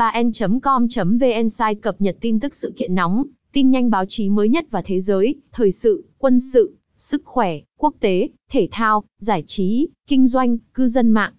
3n.com.vn site cập nhật tin tức sự kiện nóng, tin nhanh báo chí mới nhất và thế giới, thời sự, quân sự, sức khỏe, quốc tế, thể thao, giải trí, kinh doanh, cư dân mạng.